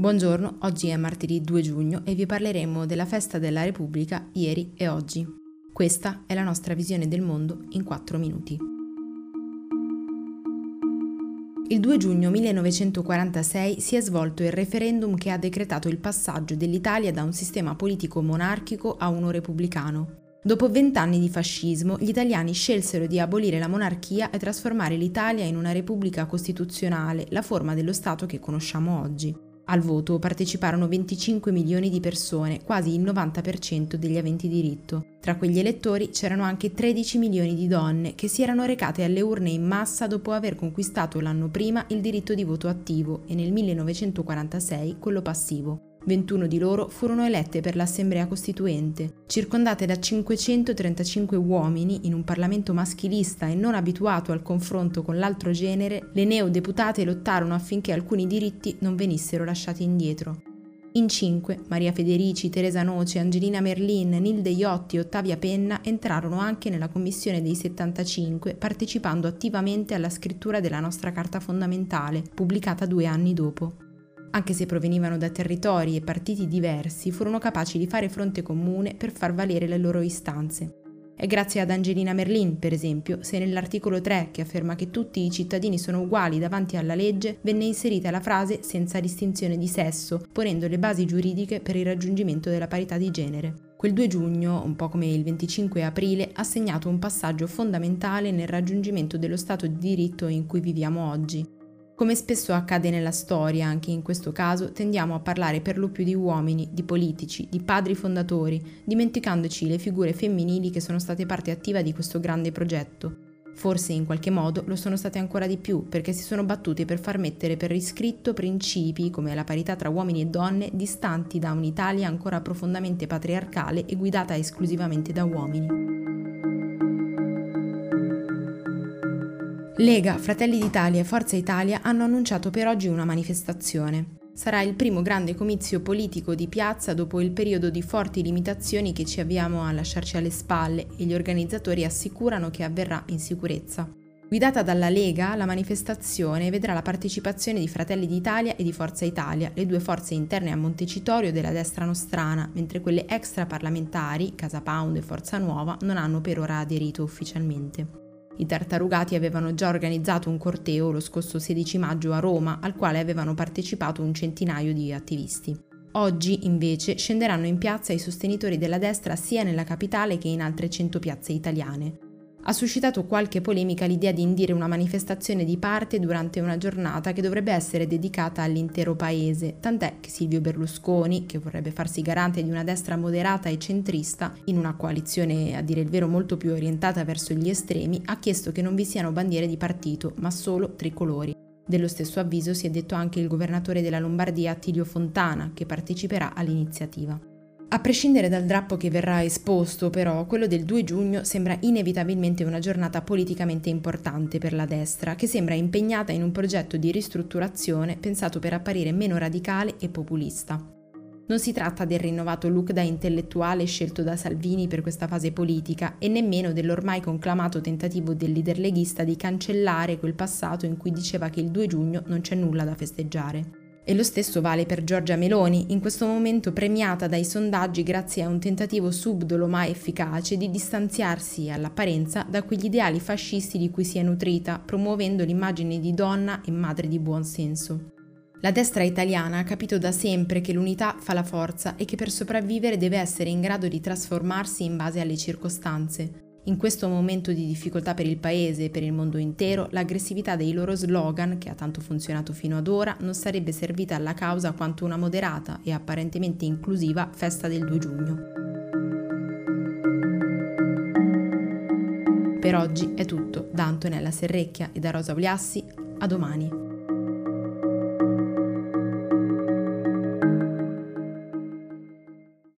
Buongiorno, oggi è martedì 2 giugno e vi parleremo della festa della Repubblica ieri e oggi. Questa è la nostra visione del mondo in 4 minuti. Il 2 giugno 1946 si è svolto il referendum che ha decretato il passaggio dell'Italia da un sistema politico monarchico a uno repubblicano. Dopo vent'anni di fascismo, gli italiani scelsero di abolire la monarchia e trasformare l'Italia in una repubblica costituzionale, la forma dello Stato che conosciamo oggi. Al voto parteciparono 25 milioni di persone, quasi il 90% degli aventi diritto. Tra quegli elettori c'erano anche 13 milioni di donne che si erano recate alle urne in massa dopo aver conquistato l'anno prima il diritto di voto attivo e nel 1946 quello passivo. 21 di loro furono elette per l'Assemblea Costituente. Circondate da 535 uomini in un Parlamento maschilista e non abituato al confronto con l'altro genere, le neodeputate lottarono affinché alcuni diritti non venissero lasciati indietro. In cinque, Maria Federici, Teresa Noce, Angelina Merlin, Nilde Iotti e Ottavia Penna entrarono anche nella Commissione dei 75, partecipando attivamente alla scrittura della nostra Carta fondamentale, pubblicata due anni dopo anche se provenivano da territori e partiti diversi, furono capaci di fare fronte comune per far valere le loro istanze. È grazie ad Angelina Merlin, per esempio, se nell'articolo 3, che afferma che tutti i cittadini sono uguali davanti alla legge, venne inserita la frase senza distinzione di sesso, ponendo le basi giuridiche per il raggiungimento della parità di genere. Quel 2 giugno, un po' come il 25 aprile, ha segnato un passaggio fondamentale nel raggiungimento dello Stato di diritto in cui viviamo oggi. Come spesso accade nella storia, anche in questo caso, tendiamo a parlare per lo più di uomini, di politici, di padri fondatori, dimenticandoci le figure femminili che sono state parte attiva di questo grande progetto. Forse in qualche modo lo sono state ancora di più perché si sono battute per far mettere per iscritto principi come la parità tra uomini e donne distanti da un'Italia ancora profondamente patriarcale e guidata esclusivamente da uomini. Lega, Fratelli d'Italia e Forza Italia hanno annunciato per oggi una manifestazione. Sarà il primo grande comizio politico di piazza dopo il periodo di forti limitazioni che ci avviamo a lasciarci alle spalle e gli organizzatori assicurano che avverrà in sicurezza. Guidata dalla Lega, la manifestazione vedrà la partecipazione di Fratelli d'Italia e di Forza Italia, le due forze interne a Montecitorio della destra nostrana, mentre quelle extraparlamentari, Casa Pound e Forza Nuova, non hanno per ora aderito ufficialmente. I tartarugati avevano già organizzato un corteo lo scorso 16 maggio a Roma, al quale avevano partecipato un centinaio di attivisti. Oggi, invece, scenderanno in piazza i sostenitori della destra sia nella capitale che in altre 100 piazze italiane. Ha suscitato qualche polemica l'idea di indire una manifestazione di parte durante una giornata che dovrebbe essere dedicata all'intero paese, tant'è che Silvio Berlusconi, che vorrebbe farsi garante di una destra moderata e centrista, in una coalizione a dire il vero molto più orientata verso gli estremi, ha chiesto che non vi siano bandiere di partito, ma solo tricolori. Dello stesso avviso si è detto anche il governatore della Lombardia Attilio Fontana, che parteciperà all'iniziativa. A prescindere dal drappo che verrà esposto, però, quello del 2 giugno sembra inevitabilmente una giornata politicamente importante per la destra, che sembra impegnata in un progetto di ristrutturazione pensato per apparire meno radicale e populista. Non si tratta del rinnovato look da intellettuale scelto da Salvini per questa fase politica e nemmeno dell'ormai conclamato tentativo del leader leghista di cancellare quel passato in cui diceva che il 2 giugno non c'è nulla da festeggiare. E lo stesso vale per Giorgia Meloni, in questo momento premiata dai sondaggi grazie a un tentativo subdolo ma efficace di distanziarsi all'apparenza da quegli ideali fascisti di cui si è nutrita, promuovendo l'immagine di donna e madre di buon senso. La destra italiana ha capito da sempre che l'unità fa la forza e che per sopravvivere deve essere in grado di trasformarsi in base alle circostanze. In questo momento di difficoltà per il paese e per il mondo intero, l'aggressività dei loro slogan, che ha tanto funzionato fino ad ora, non sarebbe servita alla causa quanto una moderata e apparentemente inclusiva festa del 2 giugno. Per oggi è tutto, da Antonella Serrecchia e da Rosa Uliassi, a domani.